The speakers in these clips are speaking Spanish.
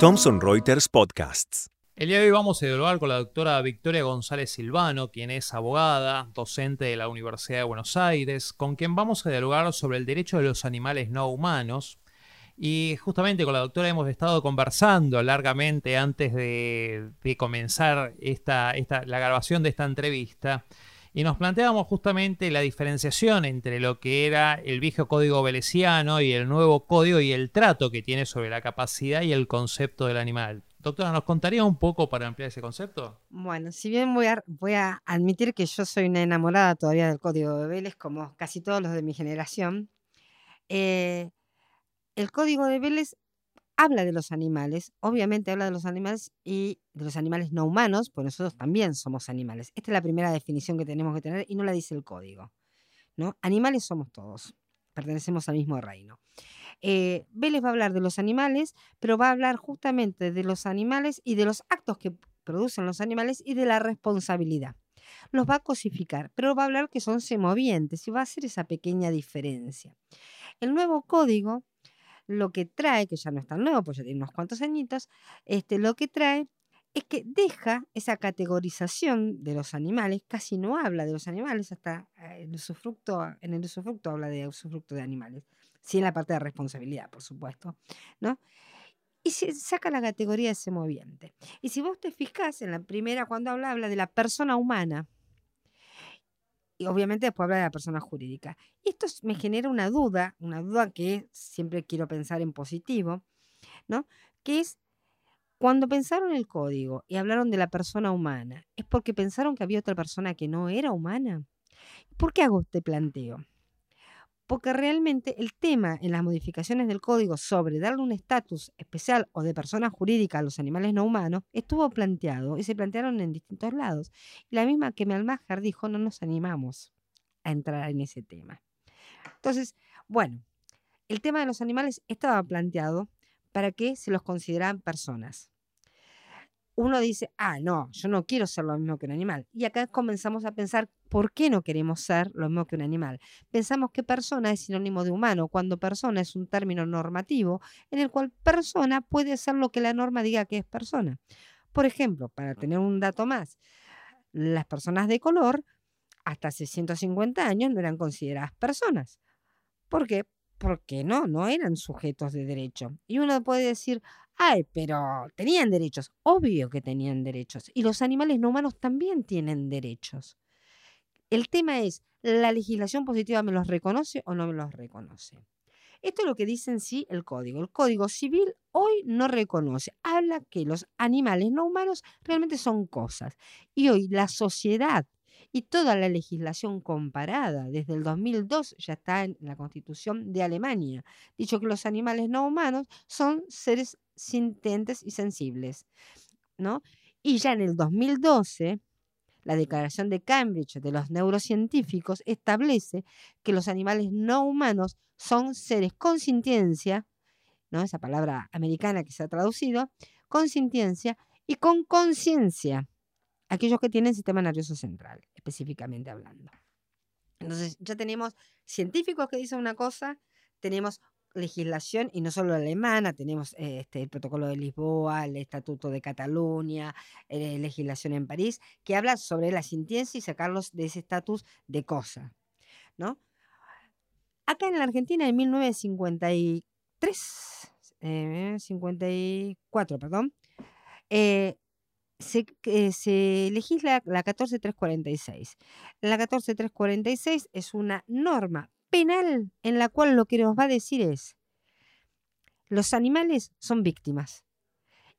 Thomson Reuters Podcasts. El día de hoy vamos a dialogar con la doctora Victoria González Silvano, quien es abogada, docente de la Universidad de Buenos Aires, con quien vamos a dialogar sobre el derecho de los animales no humanos. Y justamente con la doctora hemos estado conversando largamente antes de, comenzar esta, la grabación de esta entrevista y nos planteábamos justamente la diferenciación entre lo que era el viejo código velesiano y el nuevo código y el trato que tiene sobre la capacidad y el concepto del animal. Doctora, ¿nos contaría un poco para ampliar ese concepto? Bueno, si bien voy a, voy a admitir que yo soy una enamorada todavía del código de Vélez, como casi todos los de mi generación, eh, el código de Vélez habla de los animales, obviamente habla de los animales y de los animales no humanos, pues nosotros también somos animales. Esta es la primera definición que tenemos que tener y no la dice el código. ¿no? Animales somos todos, pertenecemos al mismo reino. Eh, Vélez va a hablar de los animales, pero va a hablar justamente de los animales y de los actos que producen los animales y de la responsabilidad. Los va a cosificar, pero va a hablar que son semovientes y va a hacer esa pequeña diferencia. El nuevo código lo que trae, que ya no es tan nuevo, pues ya tiene unos cuantos añitos, este, lo que trae es que deja esa categorización de los animales, casi no habla de los animales, hasta eh, el usufructo, en el usufructo habla de usufructo de animales, sí en la parte de responsabilidad, por supuesto, ¿no? Y se saca la categoría de semoviente. Y si vos te fijás en la primera, cuando habla, habla de la persona humana, y obviamente después habla de la persona jurídica. Esto me genera una duda, una duda que siempre quiero pensar en positivo, ¿no? Que es cuando pensaron el código y hablaron de la persona humana, ¿es porque pensaron que había otra persona que no era humana? ¿Por qué hago este planteo? Porque realmente el tema en las modificaciones del código sobre darle un estatus especial o de persona jurídica a los animales no humanos estuvo planteado y se plantearon en distintos lados. Y la misma que Melmacher dijo, no nos animamos a entrar en ese tema. Entonces, bueno, el tema de los animales estaba planteado para que se los consideraran personas uno dice, ah, no, yo no quiero ser lo mismo que un animal. Y acá comenzamos a pensar, ¿por qué no queremos ser lo mismo que un animal? Pensamos que persona es sinónimo de humano, cuando persona es un término normativo en el cual persona puede ser lo que la norma diga que es persona. Por ejemplo, para tener un dato más, las personas de color hasta hace 150 años no eran consideradas personas. ¿Por qué? Porque no, no eran sujetos de derecho. Y uno puede decir, Ay, pero tenían derechos, obvio que tenían derechos. Y los animales no humanos también tienen derechos. El tema es, ¿la legislación positiva me los reconoce o no me los reconoce? Esto es lo que dice en sí el código. El código civil hoy no reconoce, habla que los animales no humanos realmente son cosas. Y hoy la sociedad y toda la legislación comparada desde el 2002 ya está en la Constitución de Alemania, dicho que los animales no humanos son seres sintentes y sensibles. ¿no? Y ya en el 2012, la Declaración de Cambridge de los neurocientíficos establece que los animales no humanos son seres con sintiencia, ¿no? esa palabra americana que se ha traducido, con sintiencia y con conciencia, aquellos que tienen sistema nervioso central, específicamente hablando. Entonces, ya tenemos científicos que dicen una cosa, tenemos legislación, y no solo alemana, tenemos este, el protocolo de Lisboa, el Estatuto de Cataluña, eh, legislación en París, que habla sobre la sintiencia y sacarlos de ese estatus de cosa. ¿no? Acá en la Argentina, en 1953, 54, eh, perdón, eh, se, se, legisla la 14346. La 14346 es una norma penal en la cual lo que nos va a decir es, los animales son víctimas.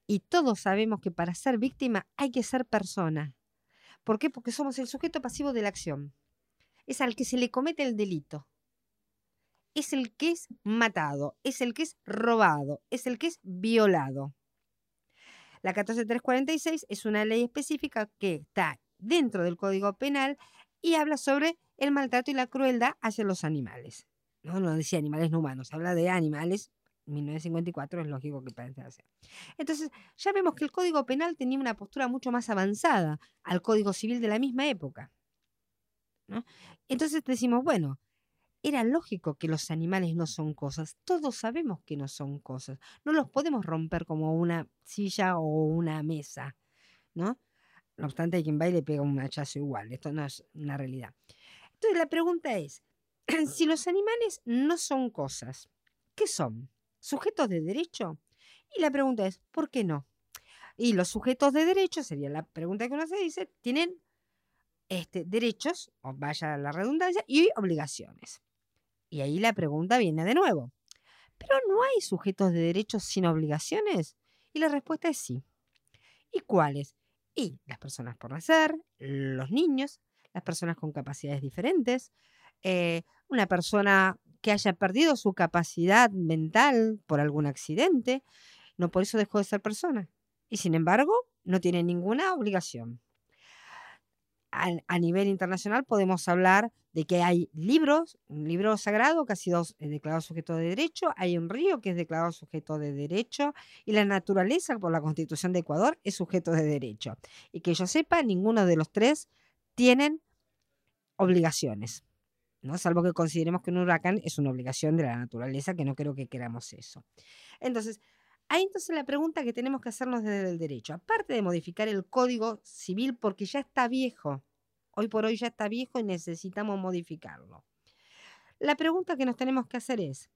Y todos sabemos que para ser víctima hay que ser persona. ¿Por qué? Porque somos el sujeto pasivo de la acción. Es al que se le comete el delito. Es el que es matado, es el que es robado, es el que es violado. La 14346 es una ley específica que está dentro del Código Penal y habla sobre el maltrato y la crueldad hacia los animales. No, no decía animales no humanos, habla de animales. 1954 es lógico que hacer. Entonces, ya vemos que el Código Penal tenía una postura mucho más avanzada al Código Civil de la misma época. Entonces decimos, bueno, era lógico que los animales no son cosas. Todos sabemos que no son cosas. No los podemos romper como una silla o una mesa, ¿no? No obstante, hay quien va y le pega un hachazo igual. Esto no es una realidad. Entonces, la pregunta es, si los animales no son cosas, ¿qué son? ¿Sujetos de derecho? Y la pregunta es, ¿por qué no? Y los sujetos de derecho, sería la pregunta que uno se dice, tienen este, derechos, o vaya la redundancia, y obligaciones. Y ahí la pregunta viene de nuevo. ¿Pero no hay sujetos de derechos sin obligaciones? Y la respuesta es sí. ¿Y cuáles? Y las personas por nacer, los niños, las personas con capacidades diferentes, eh, una persona que haya perdido su capacidad mental por algún accidente, no por eso dejó de ser persona. Y sin embargo, no tiene ninguna obligación. A, nivel internacional podemos hablar de que hay libros, un libro sagrado que ha sido eh, declarado sujeto de derecho, hay un río que es declarado sujeto de derecho y la naturaleza por la constitución de Ecuador es sujeto de derecho. Y que yo sepa, ninguno de los tres tienen obligaciones. ¿no? Salvo que consideremos que un huracán es una obligación de la naturaleza, que no creo que queramos eso. Entonces, hay entonces la pregunta que tenemos que hacernos desde el derecho. Aparte de modificar el código civil porque ya está viejo, hoy por hoy ya está viejo y necesitamos modificarlo. La pregunta que nos tenemos que hacer es,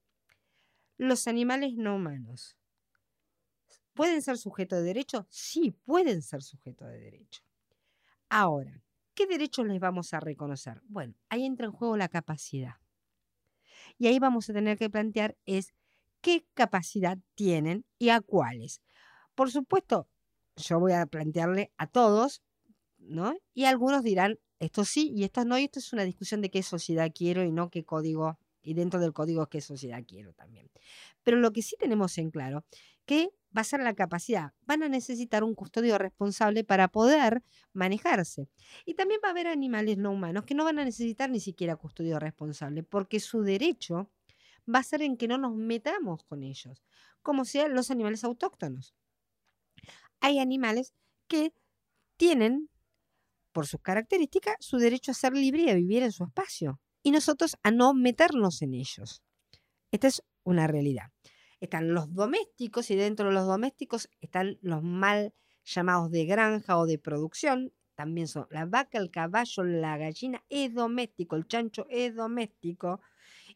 ¿los animales no humanos pueden ser sujetos de derecho? Sí, pueden ser sujetos de derecho. Ahora, ¿Qué derechos les vamos a reconocer? Bueno, ahí entra en juego la capacidad. Y ahí vamos a tener que plantear es qué capacidad tienen y a cuáles. Por supuesto, yo voy a plantearle a todos, ¿no? Y algunos dirán, esto sí y esto no, y esto es una discusión de qué sociedad quiero y no qué código, y dentro del código qué sociedad quiero también. Pero lo que sí tenemos en claro, que va a ser la capacidad. Van a necesitar un custodio responsable para poder manejarse. Y también va a haber animales no humanos que no van a necesitar ni siquiera custodio responsable, porque su derecho va a ser en que no nos metamos con ellos, como sean los animales autóctonos. Hay animales que tienen, por sus características, su derecho a ser libre y a vivir en su espacio, y nosotros a no meternos en ellos. Esta es una realidad están los domésticos y dentro de los domésticos están los mal llamados de granja o de producción. También son la vaca, el caballo, la gallina, es doméstico, el chancho es doméstico.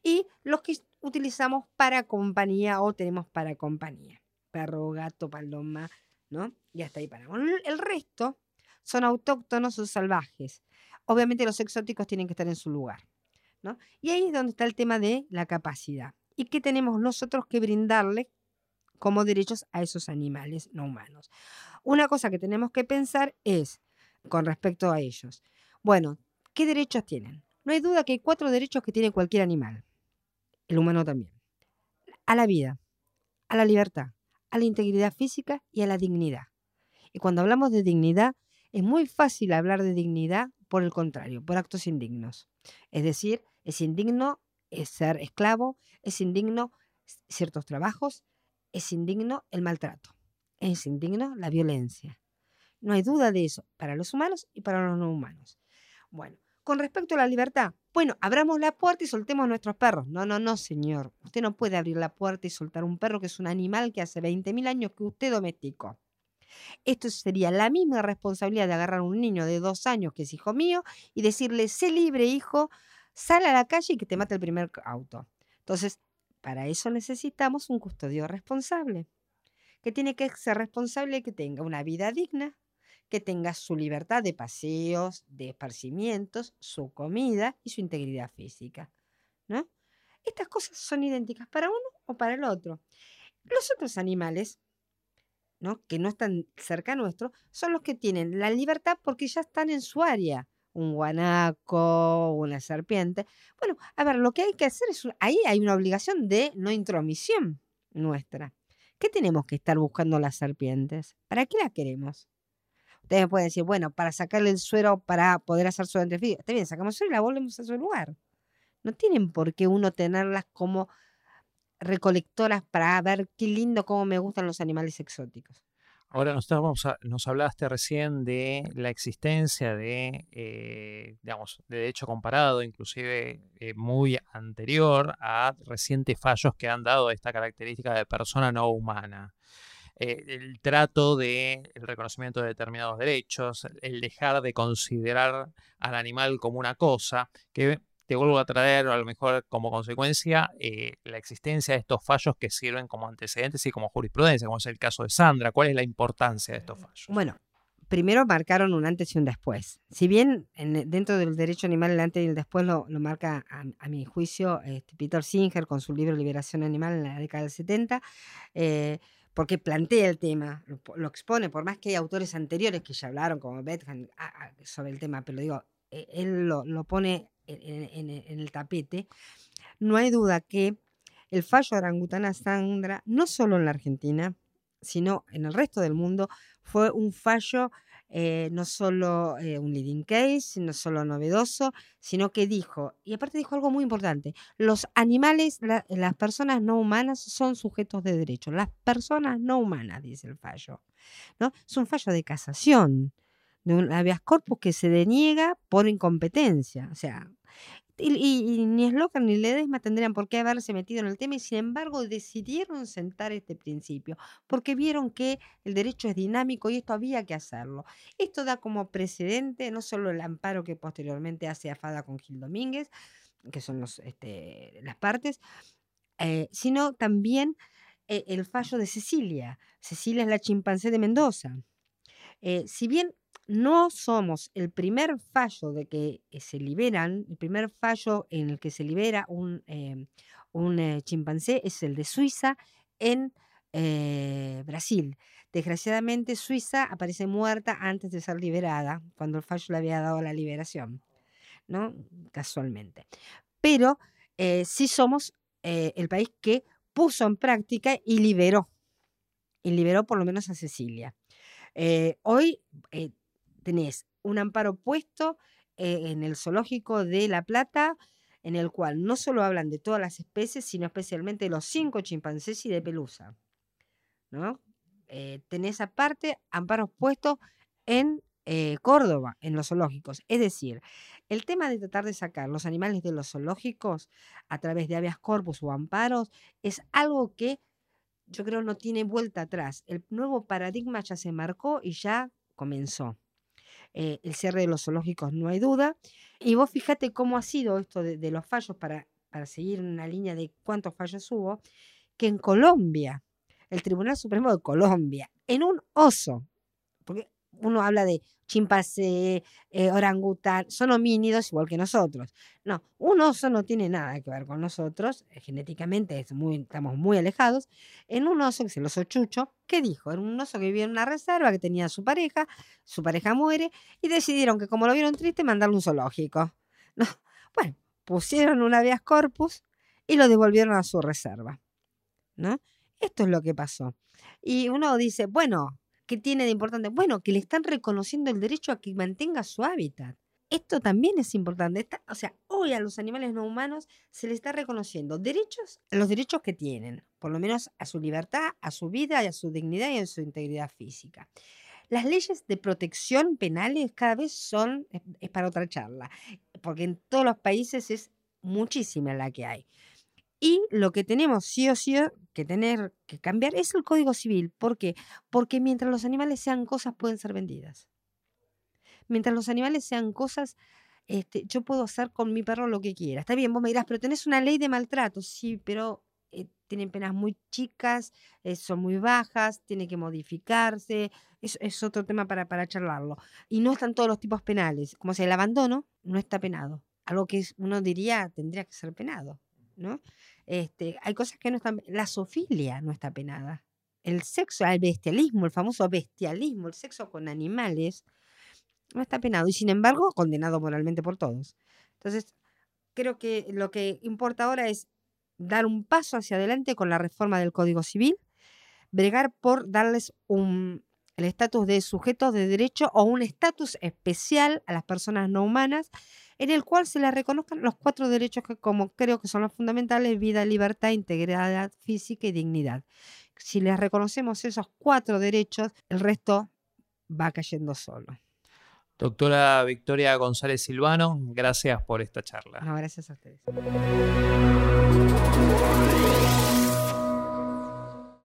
Y los que utilizamos para compañía o tenemos para compañía. Perro, gato, paloma, ¿no? Y hasta ahí paramos. El resto son autóctonos o salvajes. Obviamente los exóticos tienen que estar en su lugar. ¿no? Y ahí es donde está el tema de la capacidad y qué tenemos nosotros que brindarle como derechos a esos animales no humanos. Una cosa que tenemos que pensar es, con respecto a ellos, bueno, ¿qué derechos tienen? No hay duda que hay cuatro derechos que tiene cualquier animal, el humano también. A la vida, a la libertad, a la integridad física y a la dignidad. Y cuando hablamos de dignidad, es muy fácil hablar de dignidad por el contrario, por actos indignos. Es decir, es indigno es ser esclavo, es indigno ciertos trabajos, es indigno el maltrato, es indigno la violencia. No hay duda de eso para los humanos y para los no humanos. Bueno, con respecto a la libertad, bueno, abramos la puerta y soltemos nuestros perros. No, no, no, señor. Usted no puede abrir la puerta y soltar un perro que es un animal que hace 20.000 años que usted domesticó. Esto sería la misma responsabilidad de agarrar a un niño de dos años que es hijo mío y decirle, sé libre, hijo, sale a la calle y que te mate el primer auto. Entonces, para eso necesitamos un custodio responsable, que tiene que ser responsable que tenga una vida digna, que tenga su libertad de paseos, de esparcimientos, su comida y su integridad física. ¿no? Estas cosas son idénticas para uno o para el otro. Los otros animales, ¿no? que no están cerca nuestro, son los que tienen la libertad porque ya están en su área un guanaco, una serpiente. Bueno, a ver, lo que hay que hacer es, ahí hay una obligación de no intromisión nuestra. ¿Qué tenemos que estar buscando las serpientes? ¿Para qué las queremos? Ustedes pueden decir, bueno, para sacarle el suero para poder hacer su dentifricio. Está bien, sacamos suero y la volvemos a su lugar. No tienen por qué uno tenerlas como recolectoras para ver qué lindo, cómo me gustan los animales exóticos. Ahora nos, nos hablaste recién de la existencia de, eh, digamos, de derecho comparado, inclusive eh, muy anterior a recientes fallos que han dado esta característica de persona no humana. Eh, el trato de el reconocimiento de determinados derechos, el dejar de considerar al animal como una cosa, que te vuelvo a traer a lo mejor como consecuencia eh, la existencia de estos fallos que sirven como antecedentes y como jurisprudencia, como es el caso de Sandra. ¿Cuál es la importancia de estos fallos? Bueno, primero marcaron un antes y un después. Si bien dentro del derecho animal el antes y el después lo, marca, a, mi juicio, este, Peter Singer con su libro Liberación Animal en la década del 70, eh, porque plantea el tema, lo, expone, por más que hay autores anteriores que ya hablaron, como Bethan, sobre el tema, pero digo, e, él lo, lo pone en, el tapete, no hay duda que el fallo de orangutana Sandra, no solo en la Argentina, sino en el resto del mundo, fue un fallo eh, no solo eh, un leading case, no solo novedoso, sino que dijo, y aparte dijo algo muy importante, los animales, las personas no humanas son sujetos de derecho, las personas no humanas, dice el fallo. ¿no? Es un fallo de casación, de un habeas corpus que se deniega por incompetencia, o sea, y, ni Slocan ni Ledesma tendrían por qué haberse metido en el tema y sin embargo decidieron sentar este principio porque vieron que el derecho es dinámico y esto había que hacerlo. Esto da como precedente no solo el amparo que posteriormente hace AFADA con Gil Domínguez, que son este, las partes, eh, sino también eh, el fallo de Cecilia. Cecilia es la chimpancé de Mendoza. Eh, si bien no somos el primer fallo de que eh, se liberan, el primer fallo en el que se libera un, eh, eh, chimpancé es el de Suiza en Brasil. Desgraciadamente Suiza aparece muerta antes de ser liberada, cuando el fallo le había dado la liberación, ¿no? Casualmente. Pero sí somos el país que puso en práctica y liberó, y liberó por lo menos a Cecilia. hoy tenés un amparo puesto eh, en el zoológico de La Plata, en el cual no solo hablan de todas las especies, sino especialmente de los cinco chimpancés y de pelusa. ¿no? Eh, tenés aparte amparos puestos en eh, Córdoba, en los zoológicos. Es decir, el tema de tratar de sacar los animales de los zoológicos a través de habeas corpus o amparos es algo que yo creo no tiene vuelta atrás. El nuevo paradigma ya se marcó y ya comenzó. Eh, el cierre de los zoológicos no hay duda. Y vos fíjate cómo ha sido esto de, los fallos para, para seguir una línea de cuántos fallos hubo, que en Colombia, el Tribunal Supremo de Colombia, en un oso, uno habla de chimpancé, eh, orangután, son homínidos igual que nosotros. No, un oso no tiene nada que ver con nosotros, eh, genéticamente es muy, estamos muy alejados. En un oso, que es el oso chucho, ¿qué dijo? Era un oso que vivía en una reserva, que tenía a su pareja, su pareja muere, y decidieron que como lo vieron triste, mandarle un zoológico. No, bueno, pusieron un habeas corpus y lo devolvieron a su reserva. ¿No? Esto es lo que pasó. Y uno dice, bueno, ¿Qué tiene de importante? Bueno, que le están reconociendo el derecho a que mantenga su hábitat. Esto también es importante. o sea, hoy a los animales no humanos se les está reconociendo derechos, los derechos que tienen, por lo menos a su libertad, a su vida, a su dignidad y a su integridad física. Las leyes de protección penales cada vez son, es para otra charla, porque en todos los países es muchísima la que hay. Y lo que tenemos sí o sí que tener que cambiar es el Código Civil. ¿Por qué? Porque mientras los animales sean cosas, pueden ser vendidas. Mientras los animales sean cosas, este, yo puedo hacer con mi perro lo que quiera. Está bien, vos me dirás, pero tenés una ley de maltrato. Sí, pero eh, tienen penas muy chicas, eh, son muy bajas, tiene que modificarse. Es, es otro tema para, para charlarlo. Y no están todos los tipos penales. Como sea, el abandono no está penado. Algo que uno diría tendría que ser penado. ¿No? Este, hay cosas que no están, la sofilia no está penada. El sexo, el bestialismo, el famoso bestialismo, el sexo con animales, no está penado y sin embargo condenado moralmente por todos. Entonces, creo que lo que importa ahora es dar un paso hacia adelante con la reforma del Código Civil, bregar por darles un, el estatus de sujetos de derecho o un estatus especial a las personas no humanas en el cual se les reconozcan los cuatro derechos que como creo que son los fundamentales, vida, libertad, integridad física y dignidad. si les reconocemos esos cuatro derechos, el resto va cayendo solo. Doctora Victoria González Silvano, gracias por esta charla. No, gracias a ustedes.